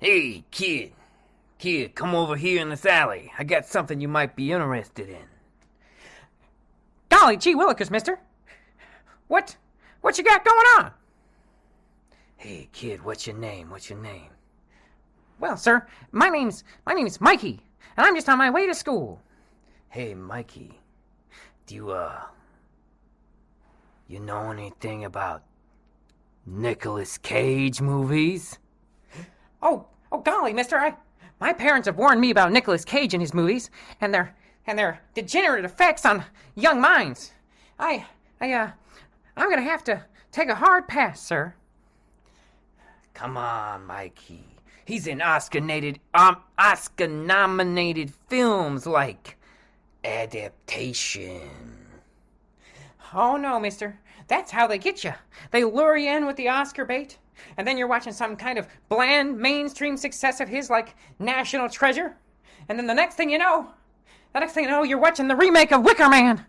Hey, kid. Kid, come over here in this alley. I got something you might be interested in. Golly gee willikers, mister. What what you got going on? Hey, kid, what's your name? What's your name? Well, sir, my name's my name's Mikey, and I'm just on my way to school. Hey, Mikey. Do you, uh. You know anything about Nicolas Cage movies? Oh, oh golly, mister, I my parents have warned me about Nicolas Cage and his movies, and their and their degenerate effects on young minds. I I uh I'm gonna have to take a hard pass, sir. Come on, Mikey. He's in Oscar-nominated, um, Oscar-nominated films like Adaptation. Oh no, mister. That's how they get you. They lure you in with the Oscar bait, and then you're watching some kind of bland mainstream success of his like National Treasure. And then the next thing you know, the next thing you know, you're watching the remake of Wicker Man.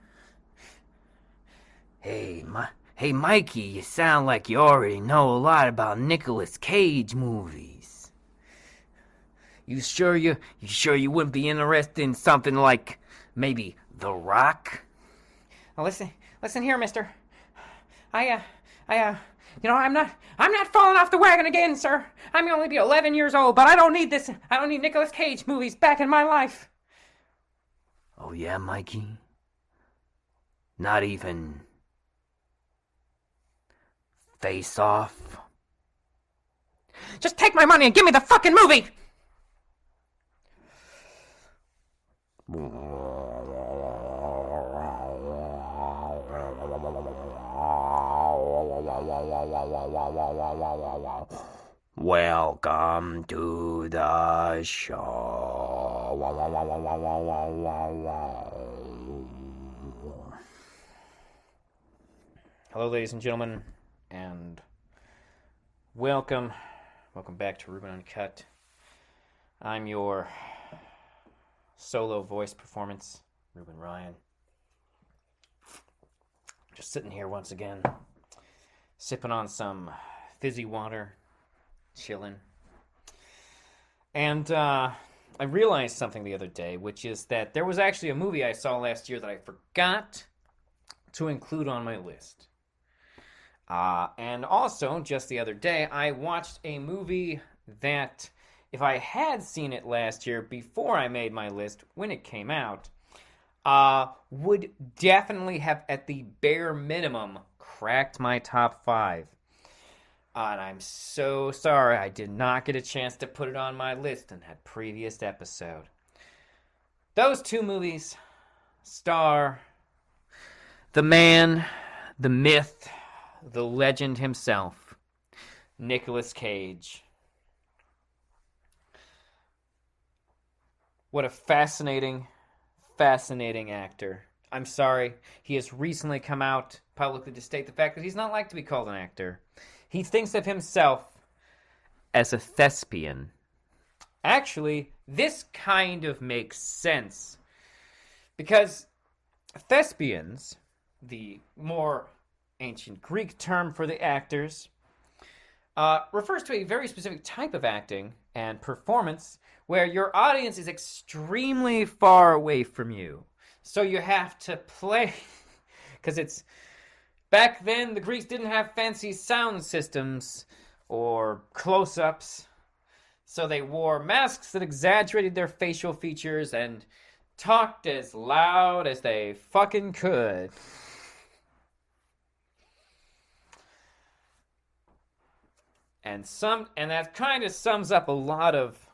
Hey, my, hey, Mikey, you sound like you already know a lot about Nicolas Cage movies. You sure you, you sure you wouldn't be interested in something like maybe The Rock? Now listen, listen here, mister. I, uh, I, uh, you know, I'm not, I'm not falling off the wagon again, sir. I'm only be 11 years old, but I don't need this. I don't need Nicolas Cage movies back in my life. Oh, yeah, Mikey? Not even. Face off? Just take my money and give me the fucking movie! Welcome to the show. Hello, ladies and gentlemen, and welcome, welcome back to Ruben Uncut. I'm your solo voice performance, Ruben Ryan. Just sitting here once again, sipping on some fizzy water, chilling. And uh, I realized something the other day, which is that there was actually a movie I saw last year that I forgot to include on my list. Uh, and also, just the other day, I watched a movie that, if I had seen it last year before I made my list when it came out, uh, would definitely have, at the bare minimum, cracked my top five. Uh, and I'm so sorry I did not get a chance to put it on my list in that previous episode. Those two movies star the man, the myth, the legend himself, Nicolas Cage. What a fascinating, fascinating actor. I'm sorry, he has recently come out publicly to state the fact that he's not like to be called an actor. He thinks of himself as a thespian. Actually, this kind of makes sense because thespians, the more ancient Greek term for the actors, uh, refers to a very specific type of acting and performance where your audience is extremely far away from you. So you have to play, because it's back then the Greeks didn't have fancy sound systems or close ups. So they wore masks that exaggerated their facial features and talked as loud as they fucking could. and some and that kind of sums up a lot of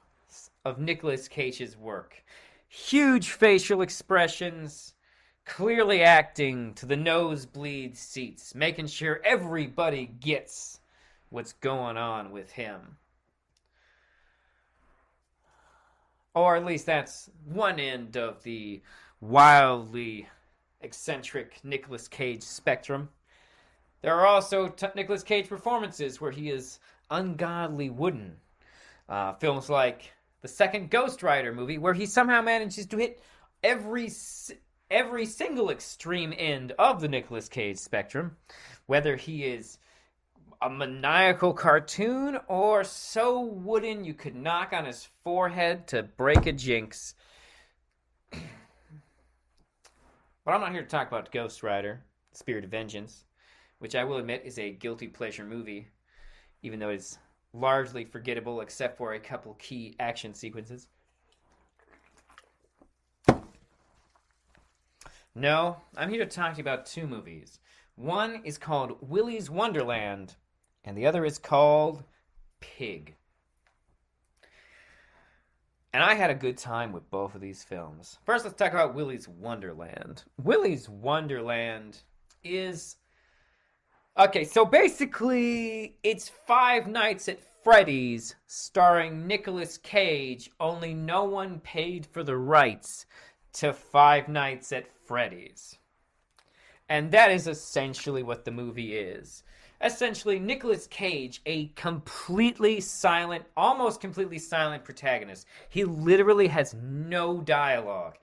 of Nicolas Cage's work. Huge facial expressions, clearly acting to the nosebleed seats, making sure everybody gets what's going on with him. Or at least that's one end of the wildly eccentric Nicolas Cage spectrum. There are also t- Nicolas Cage performances where he is ungodly wooden. Uh, films like the second Ghost Rider movie, where he somehow manages to hit every every single extreme end of the Nicolas Cage spectrum, whether he is a maniacal cartoon or so wooden you could knock on his forehead to break a jinx. but I'm not here to talk about Ghost Rider, Spirit of Vengeance, which I will admit is a guilty pleasure movie, even though it's largely forgettable except for a couple key action sequences. No, I'm here to talk to you about two movies. One is called Willy's Wonderland, and the other is called Pig. And I had a good time with both of these films. First, let's talk about Willy's Wonderland. Willy's Wonderland is. Okay, so basically, it's Five Nights at Freddy's starring Nicolas Cage, only no one paid for the rights to Five Nights at Freddy's. And that is essentially what the movie is. Essentially, Nicolas Cage, a completely silent, almost completely silent protagonist. He literally has no dialogue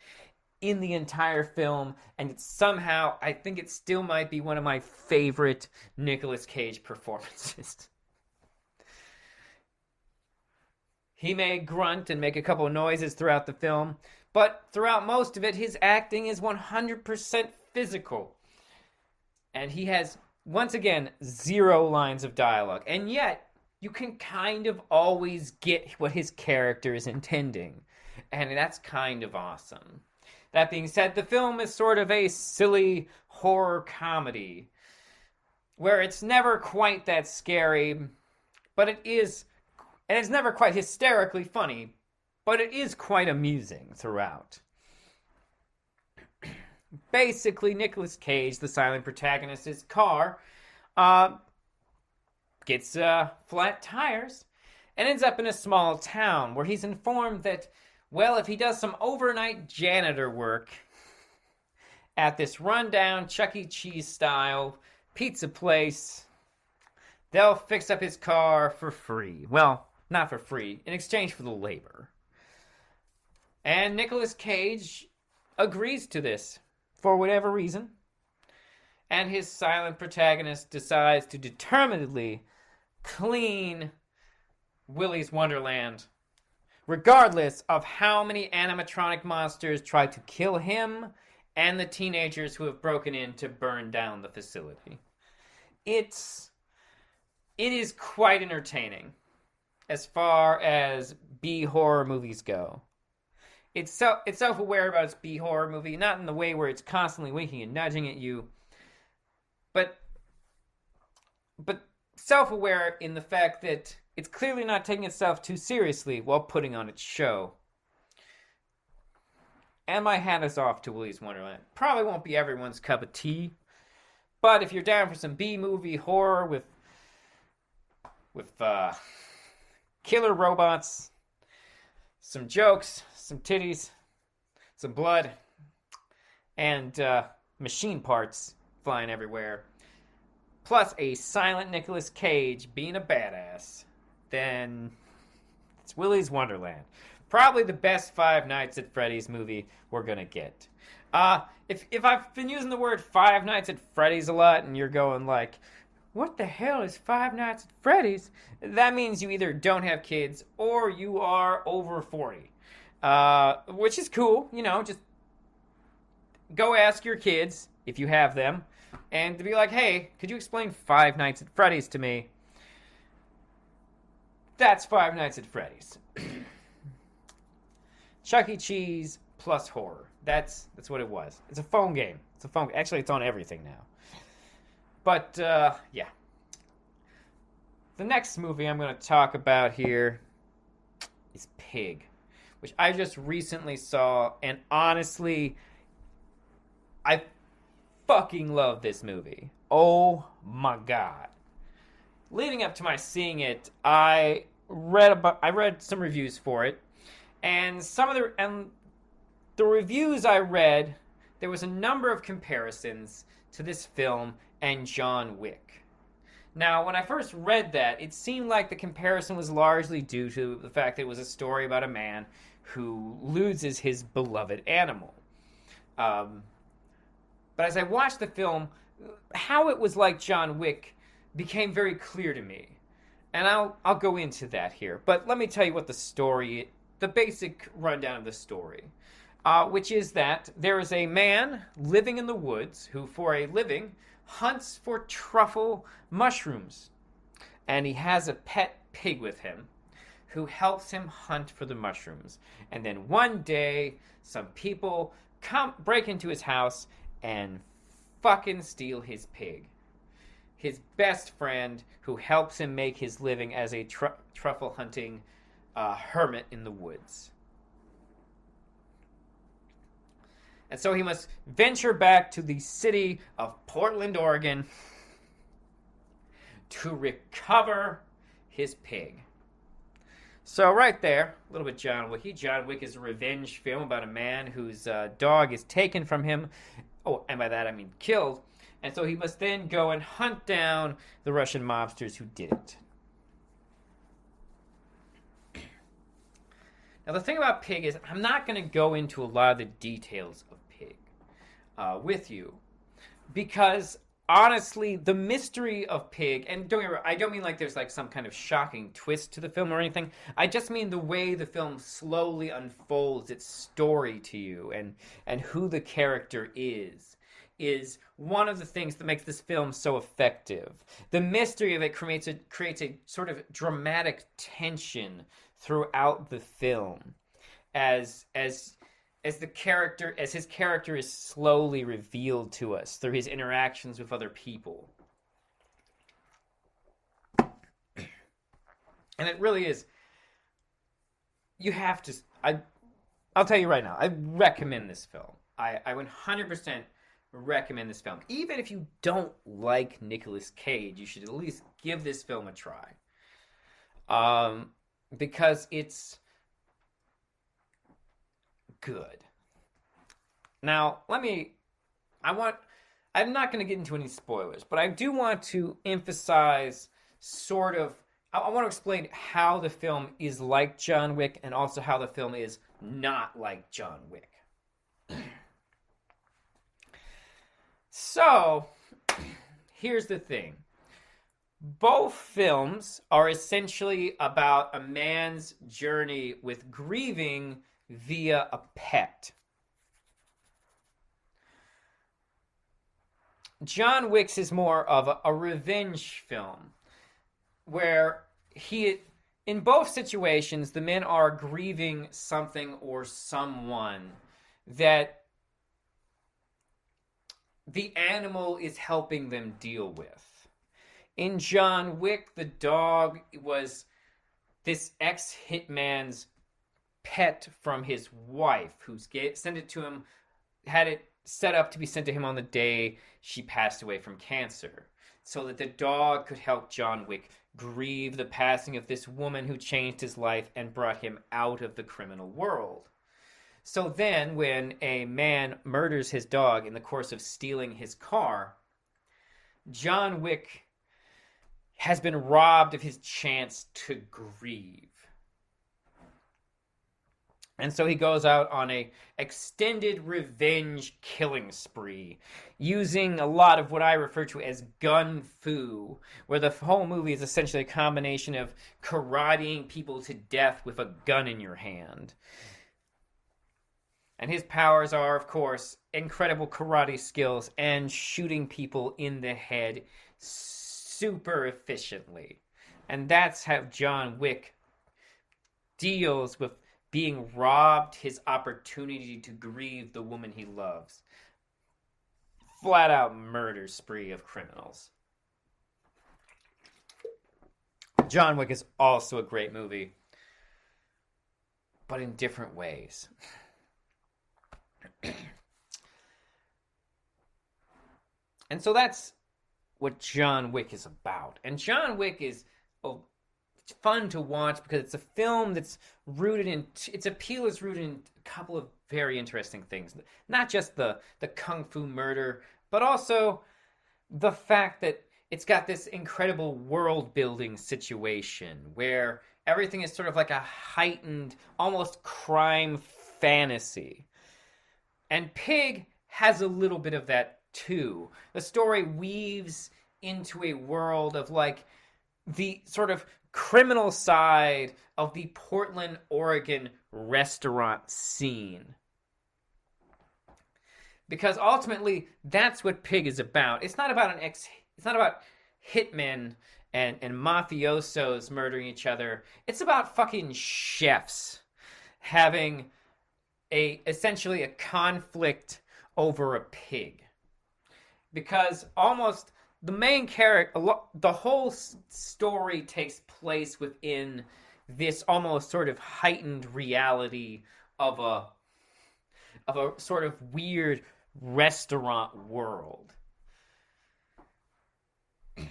in the entire film, and somehow, I think it still might be one of my favorite Nicolas Cage performances. he may grunt and make a couple noises throughout the film, but throughout most of it, his acting is 100% physical. And he has, once again, zero lines of dialogue. And yet, you can kind of always get what his character is intending. And that's kind of awesome. That being said, the film is sort of a silly horror comedy where it's never quite that scary, but it is, and it's never quite hysterically funny, but it is quite amusing throughout. Basically, Nicolas Cage, the silent protagonist's car, uh, gets uh, flat tires and ends up in a small town where he's informed that, well, if he does some overnight janitor work at this rundown Chuck E. Cheese style pizza place, they'll fix up his car for free. Well, not for free, in exchange for the labor. And Nicolas Cage agrees to this for whatever reason. And his silent protagonist decides to determinedly clean Willy's Wonderland, regardless of how many animatronic monsters try to kill him and the teenagers who have broken in to burn down the facility. It's it is quite entertaining as far as B horror movies go it's so it's self-aware about its B horror movie, not in the way where it's constantly winking and nudging at you, but but self-aware in the fact that it's clearly not taking itself too seriously while putting on its show. And my hat is off to Willy's Wonderland. Probably won't be everyone's cup of tea, but if you're down for some B movie horror with with uh, killer robots, some jokes, some titties, some blood, and uh, machine parts flying everywhere, plus a silent Nicolas Cage being a badass, then it's Willy's Wonderland. Probably the best Five Nights at Freddy's movie we're gonna get. Uh, if if I've been using the word Five Nights at Freddy's a lot, and you're going like, "What the hell is Five Nights at Freddy's?" That means you either don't have kids or you are over forty uh, which is cool. You know, just go ask your kids if you have them, and to be like, "Hey, could you explain Five Nights at Freddy's to me?" That's Five Nights at Freddy's. Chuck E. Cheese plus horror. That's that's what it was. It's a phone game. It's a phone. Actually, it's on everything now. But uh, yeah. The next movie I'm going to talk about here is Pig which I just recently saw, and honestly, I fucking love this movie. Oh my god. Leading up to my seeing it, I read about I read some reviews for it, and some of the and the reviews I read, there was a number of comparisons to this film and John Wick. Now, when I first read that, it seemed like the comparison was largely due to the fact that it was a story about a man who loses his beloved animal. Um, but as I watched the film, how it was like John Wick became very clear to me. And I'll I'll go into that here. But let me tell you what the story the basic rundown of the story. Uh, which is that there is a man living in the woods who, for a living, hunts for truffle mushrooms. And he has a pet pig with him who helps him hunt for the mushrooms. And then one day, some people come break into his house and fucking steal his pig. His best friend, who helps him make his living as a tr- truffle hunting uh, hermit in the woods. And so he must venture back to the city of Portland, Oregon to recover his pig. So, right there, a little bit John Wicky. John Wick is a revenge film about a man whose uh, dog is taken from him. Oh, and by that I mean killed. And so he must then go and hunt down the Russian mobsters who did it. Now, the thing about Pig is, I'm not going to go into a lot of the details of Pig uh, with you because honestly, the mystery of Pig, and don't get me wrong, I don't mean like there's like some kind of shocking twist to the film or anything. I just mean the way the film slowly unfolds its story to you and and who the character is is one of the things that makes this film so effective. The mystery of it creates a creates a sort of dramatic tension throughout the film as as as the character as his character is slowly revealed to us through his interactions with other people. And it really is you have to i i'll tell you right now i recommend this film. I i 100% recommend this film. Even if you don't like Nicolas Cage you should at least give this film a try. Um because it's good. Now, let me. I want. I'm not going to get into any spoilers, but I do want to emphasize sort of. I, I want to explain how the film is like John Wick and also how the film is not like John Wick. so, here's the thing both films are essentially about a man's journey with grieving via a pet. John Wick's is more of a, a revenge film where he in both situations the men are grieving something or someone that the animal is helping them deal with in John Wick, the dog was this ex hitman's pet from his wife, who's get, sent it to him, had it set up to be sent to him on the day she passed away from cancer, so that the dog could help John Wick grieve the passing of this woman who changed his life and brought him out of the criminal world. So then, when a man murders his dog in the course of stealing his car, John Wick has been robbed of his chance to grieve. And so he goes out on a extended revenge killing spree, using a lot of what I refer to as gun fu, where the whole movie is essentially a combination of karateing people to death with a gun in your hand. And his powers are, of course, incredible karate skills and shooting people in the head super efficiently. And that's how John Wick deals with being robbed his opportunity to grieve the woman he loves. Flat out murder spree of criminals. John Wick is also a great movie, but in different ways. and so that's what John Wick is about. And John Wick is fun to watch because it's a film that's rooted in its appeal is rooted in a couple of very interesting things. Not just the the kung fu murder, but also the fact that it's got this incredible world building situation where everything is sort of like a heightened almost crime fantasy. And Pig has a little bit of that too. The story weaves into a world of like the sort of criminal side of the Portland, Oregon restaurant scene. Because ultimately, that's what Pig is about. It's not about an ex. It's not about hitmen and and mafiosos murdering each other. It's about fucking chefs having a essentially a conflict over a pig. Because almost the main character, the whole story takes place within this almost sort of heightened reality of a of a sort of weird restaurant world.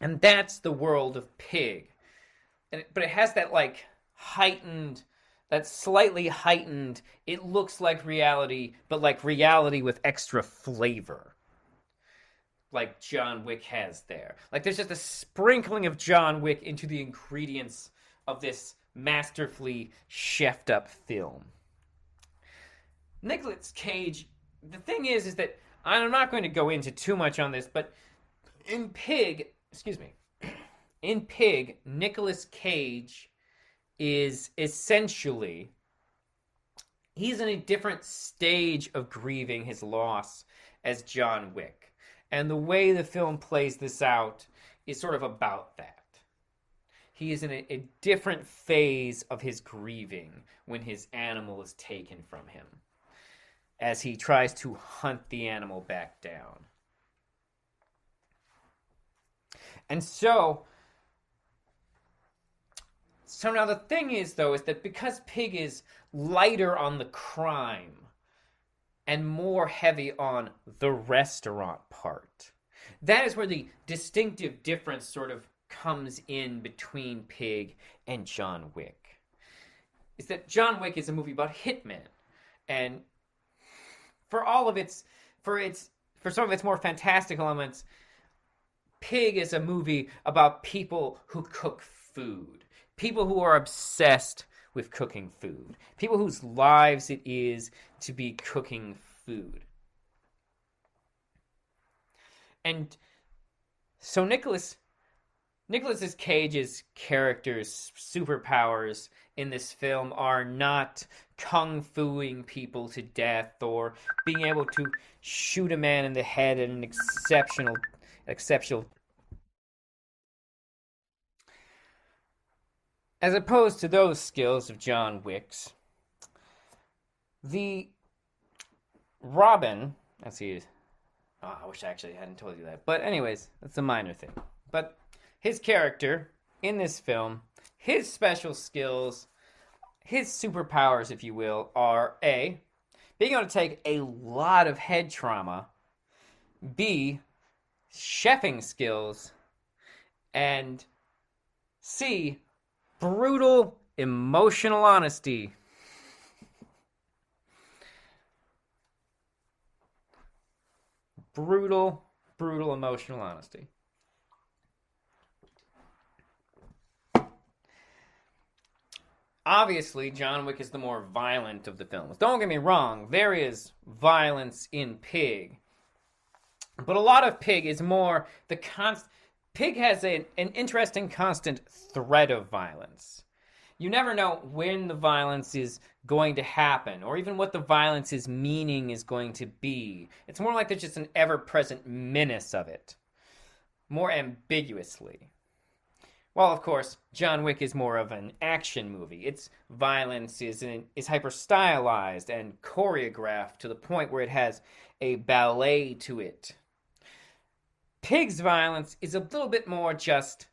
And that's the world of Pig. And but it has that like heightened that slightly heightened it looks like reality but like reality with extra flavor like John Wick has there. Like there's just a sprinkling of John Wick into the ingredients of this masterfully chefed up film. Nicolas Cage, the thing is, is that I'm not going to go into too much on this, but in Pig, excuse me, in Pig, Nicolas Cage is essentially he's in a different stage of grieving his loss as John Wick. And the way the film plays this out is sort of about that. He is in a, a different phase of his grieving when his animal is taken from him as he tries to hunt the animal back down. And so, so now the thing is though is that because Pig is lighter on the crime and more heavy on the restaurant part. That is where the distinctive difference sort of comes in between Pig and John Wick. Is that John Wick is a movie about hitmen and for all of its for its for some of its more fantastic elements, Pig is a movie about people who cook food. People who are obsessed with cooking food. People whose lives it is to be cooking food. And so Nicolas Nicolas's Cage's character's superpowers in this film are not kung fuing people to death or being able to shoot a man in the head at an exceptional exceptional As opposed to those skills of John Wick's, the Robin, let's see, oh, ah, I wish I actually hadn't told you that. But, anyways, that's a minor thing. But his character in this film, his special skills, his superpowers, if you will, are A, being able to take a lot of head trauma, B, chefing skills, and C, brutal emotional honesty. Brutal, brutal emotional honesty. Obviously, John Wick is the more violent of the films. Don't get me wrong, there is violence in Pig. But a lot of Pig is more the constant Pig has a, an interesting constant threat of violence. You never know when the violence is going to happen, or even what the violence's meaning is going to be. It's more like there's just an ever present menace of it, more ambiguously. Well, of course, John Wick is more of an action movie. Its violence is is hyper stylized and choreographed to the point where it has a ballet to it Pig's violence is a little bit more just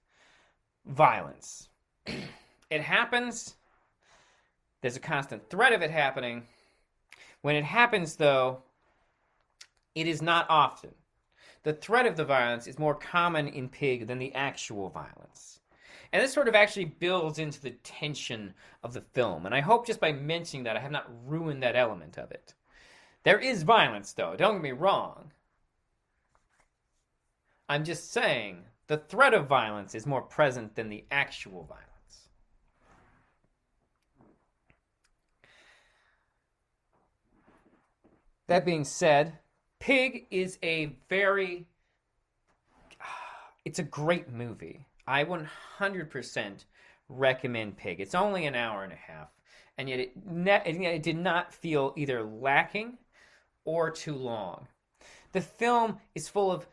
violence. it happens, there's a constant threat of it happening. When it happens, though, it is not often. The threat of the violence is more common in Pig than the actual violence. And this sort of actually builds into the tension of the film. And I hope just by mentioning that, I have not ruined that element of it. There is violence, though, don't get me wrong. I'm just saying the threat of violence is more present than the actual violence. That being said, Pig is a very it's a great movie. I 100% recommend Pig. It's only an hour and a half, and yet it, ne- it did not feel either lacking or too long. The film is full of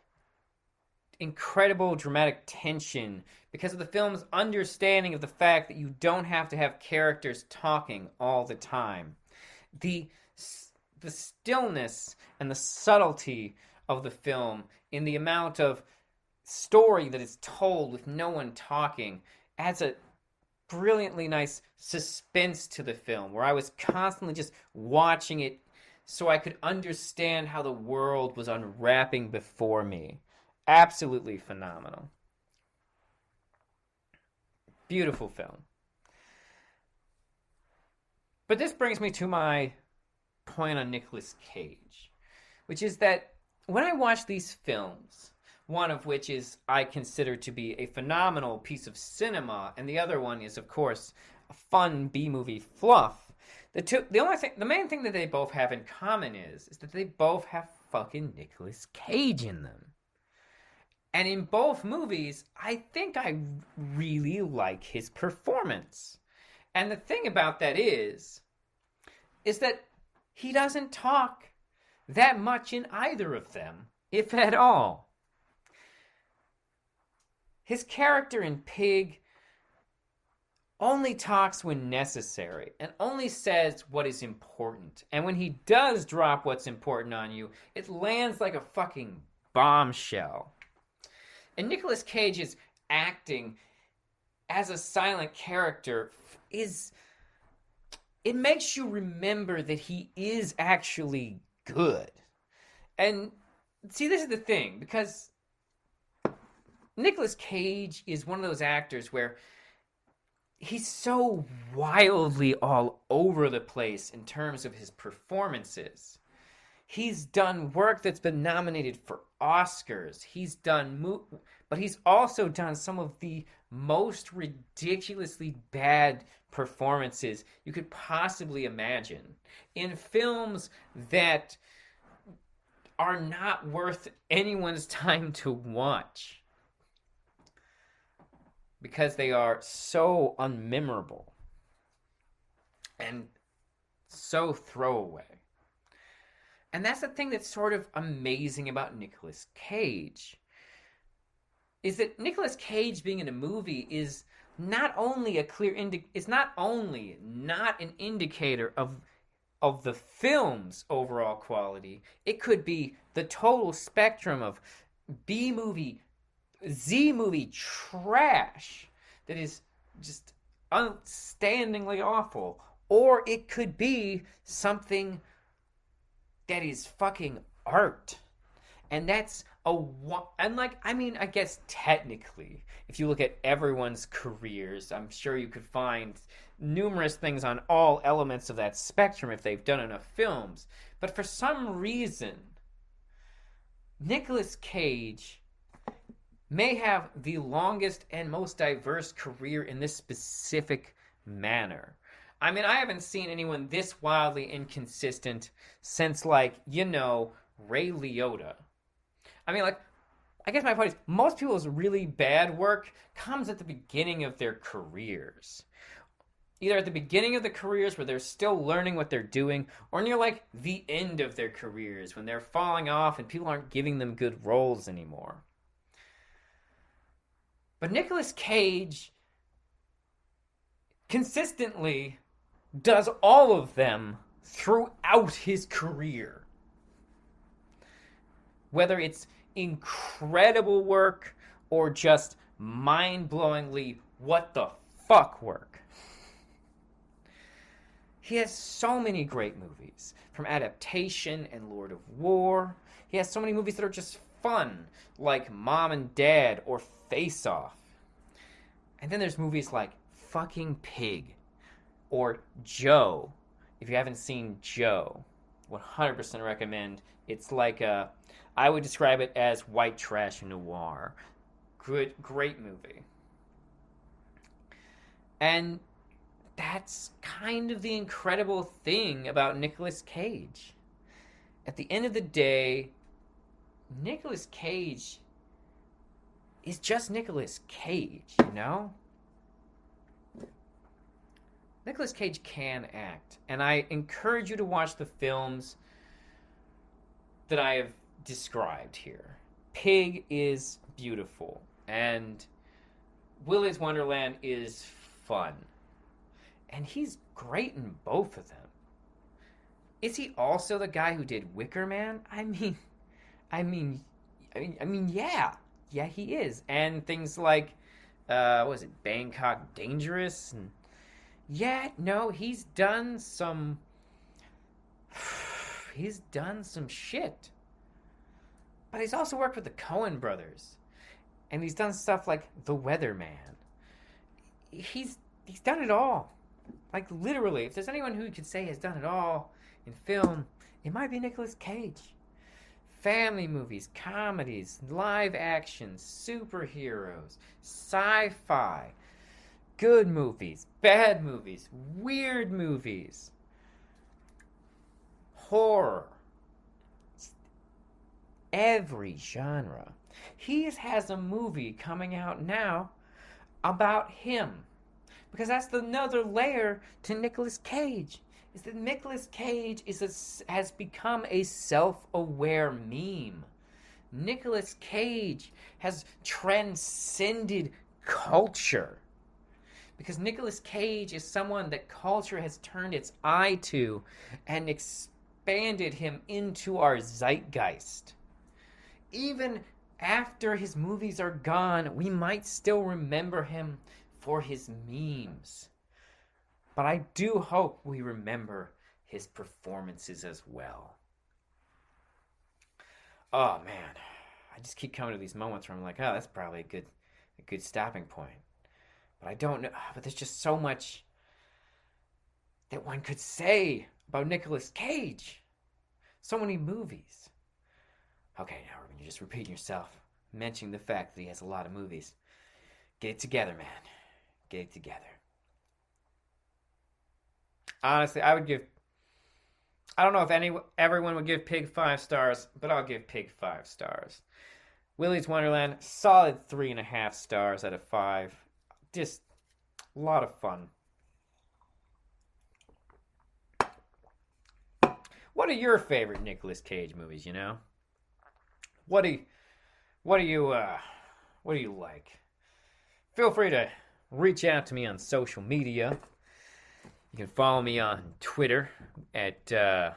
incredible dramatic tension because of the film's understanding of the fact that you don't have to have characters talking all the time. The the stillness and the subtlety of the film in the amount of story that is told with no one talking adds a brilliantly nice suspense to the film where I was constantly just watching it so I could understand how the world was unwrapping before me. Absolutely phenomenal. Beautiful film. But this brings me to my point on Nicolas Cage, which is that when I watch these films, one of which is I consider to be a phenomenal piece of cinema, and the other one is, of course, a fun B movie fluff. The two, the only thing, the main thing that they both have in common is, is that they both have fucking Nicolas Cage in them. And in both movies, I think I really like his performance. And the thing about that is, is that he doesn't talk that much in either of them, if at all. His character in Pig only talks when necessary and only says what is important. And when he does drop what's important on you, it lands like a fucking bombshell. And Nicolas Cage's acting as a silent character is it makes you remember that he is actually good. And see this is the thing because Nicolas Cage is one of those actors where he's so wildly all over the place in terms of his performances. He's done work that's been nominated for Oscars. He's done mo- but he's also done some of the most ridiculously bad performances you could possibly imagine in films that are not worth anyone's time to watch because they are so unmemorable and so throwaway. And that's the thing that's sort of amazing about Nicolas Cage. Is that Nicolas Cage being in a movie is not only a clear indi- is not only not an indicator of of the film's overall quality, it could be the total spectrum of B movie, Z movie trash that is just outstandingly awful. Or it could be something that is fucking art. And that's a and like I mean I guess technically if you look at everyone's careers I'm sure you could find numerous things on all elements of that spectrum if they've done enough films but for some reason Nicolas Cage may have the longest and most diverse career in this specific manner I mean, I haven't seen anyone this wildly inconsistent since, like, you know, Ray Liotta. I mean, like, I guess my point is most people's really bad work comes at the beginning of their careers. Either at the beginning of the careers where they're still learning what they're doing, or near like the end of their careers when they're falling off and people aren't giving them good roles anymore. But Nicolas Cage consistently does all of them throughout his career. Whether it's incredible work or just mind blowingly what the fuck work. He has so many great movies, from Adaptation and Lord of War. He has so many movies that are just fun, like Mom and Dad or Face Off. And then there's movies like Fucking Pig or Joe. If you haven't seen Joe, 100% recommend. It's like a, I would describe it as white trash noir. Good, great movie. And that's kind of the incredible thing about Nicolas Cage. At the end of the day, Nicolas Cage is just Nicolas Cage, you know? Nicolas Cage can act, and I encourage you to watch the films that I have described here. Pig is beautiful, and Willy's Wonderland is fun. And he's great in both of them. Is he also the guy who did Wicker Man? I mean, I mean, I mean, I mean, yeah, yeah, he is. And things like, uh, what was it, Bangkok Dangerous, and yeah, no, he's done some. He's done some shit. But he's also worked with the Coen brothers. And he's done stuff like The Weatherman. He's he's done it all. Like literally, if there's anyone who could say has done it all in film, it might be Nicolas Cage. Family movies, comedies, live action, superheroes, sci-fi, good movies, bad movies, weird movies, horror, every genre. He has a movie coming out now about him. Because that's another layer to Nicolas Cage. Is that Nicolas Cage is a, has become a self-aware meme. Nicolas Cage has transcended culture because Nicolas Cage is someone that culture has turned its eye to and expanded him into our zeitgeist. Even after his movies are gone, we might still remember him for his memes. But I do hope we remember his performances as well. Oh man, I just keep coming to these moments where I'm like, oh, that's probably a good, a good stopping point. But I don't know. But there's just so much that one could say about Nicolas Cage. So many movies. Okay, now Ruben, you're just repeating yourself, mentioning the fact that he has a lot of movies. Get it together, man. Get it together. Honestly, I would give. I don't know if any everyone would give Pig five stars, but I'll give Pig five stars. Willy's Wonderland, solid three and a half stars out of five just a lot of fun. What are your favorite Nicolas Cage movies, you know? What do you, what do you uh what do you like? Feel free to reach out to me on social media. You can follow me on Twitter at uh,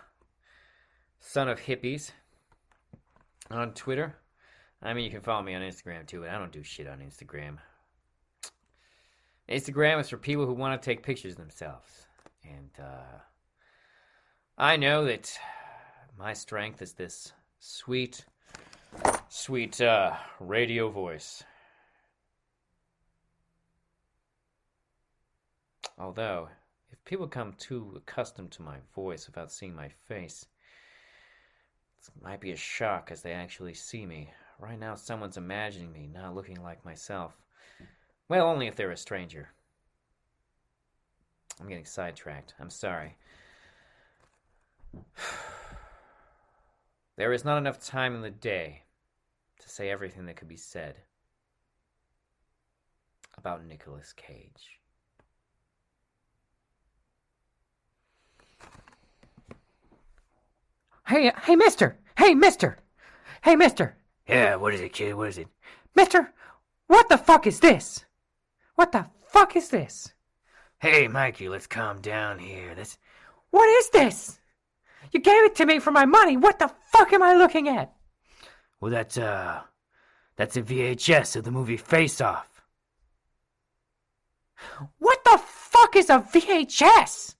Son of Hippies on Twitter. I mean, you can follow me on Instagram too, but I don't do shit on Instagram. Instagram is for people who want to take pictures themselves. And uh, I know that my strength is this sweet, sweet uh, radio voice. Although, if people come too accustomed to my voice without seeing my face, it might be a shock as they actually see me. Right now, someone's imagining me not looking like myself. Well, only if they're a stranger. I'm getting sidetracked. I'm sorry. There is not enough time in the day to say everything that could be said about Nicolas Cage. Hey, hey, mister! Hey, mister! Hey, mister! Yeah, what is it, kid? What is it? Mister, what the fuck is this? What the fuck is this? Hey, Mikey, let's calm down here. This. What is this? You gave it to me for my money. What the fuck am I looking at? Well, that's, uh. That's a VHS of the movie Face Off. What the fuck is a VHS?